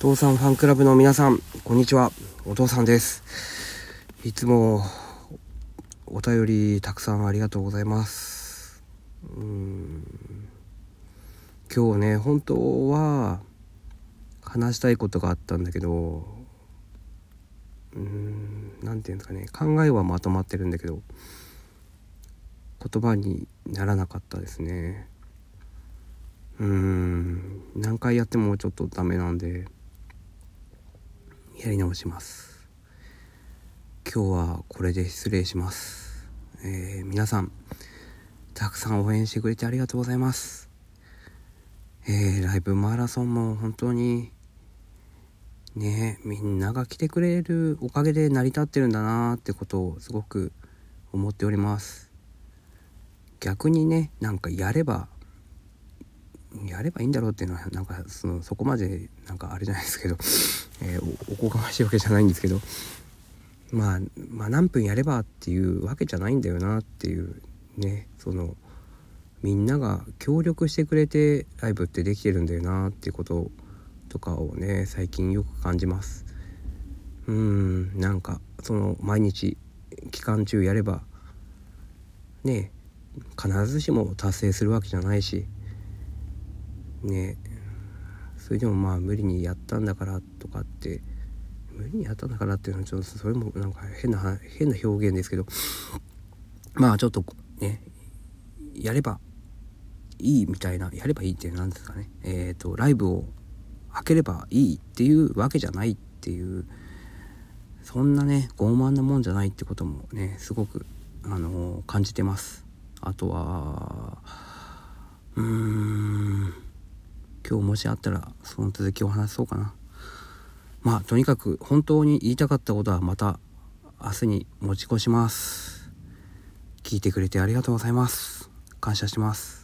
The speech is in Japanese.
父さんファンクラブの皆さん、こんにちは。お父さんです。いつもお便りたくさんありがとうございます。うん今日ね、本当は話したいことがあったんだけど、うん、なんていうんですかね、考えはまとまってるんだけど、言葉にならなかったですね。うーん何回やってもちょっとダメなんでやり直します。今日はこれで失礼します、えー、皆さんたくさん応援してくれてありがとうございます。えー、ライブマラソンも本当にねみんなが来てくれるおかげで成り立ってるんだなってことをすごく思っております。逆にねなんかやればやればいいんだろうっていうのはなんかそのそこまでなんかあれじゃないですけど、えー、おこがましいわけじゃないんですけど、まあ、まあ何分やればっていうわけじゃないんだよなっていうねそのみんなが協力してくれてライブってできてるんだよなっていうこととかをね最近よく感じます。うんなんかその毎日期間中やればね必ずしも達成するわけじゃないしね。それでもまあ無理にやったんだからとかって無理にやったんだからっていうのはちょっとそれもなんか変な変な表現ですけどまあちょっとねやればいいみたいなやればいいって何ですかね。えっ、ー、とライブを開ければいいっていうわけじゃないっていうそんなね傲慢なもんじゃないってこともねすごくあのー、感じてます。あとはうーん今日もしあったらその続きを話そうかな。まあとにかく本当に言いたかったことはまた明日に持ち越します。聞いてくれてありがとうございます。感謝します。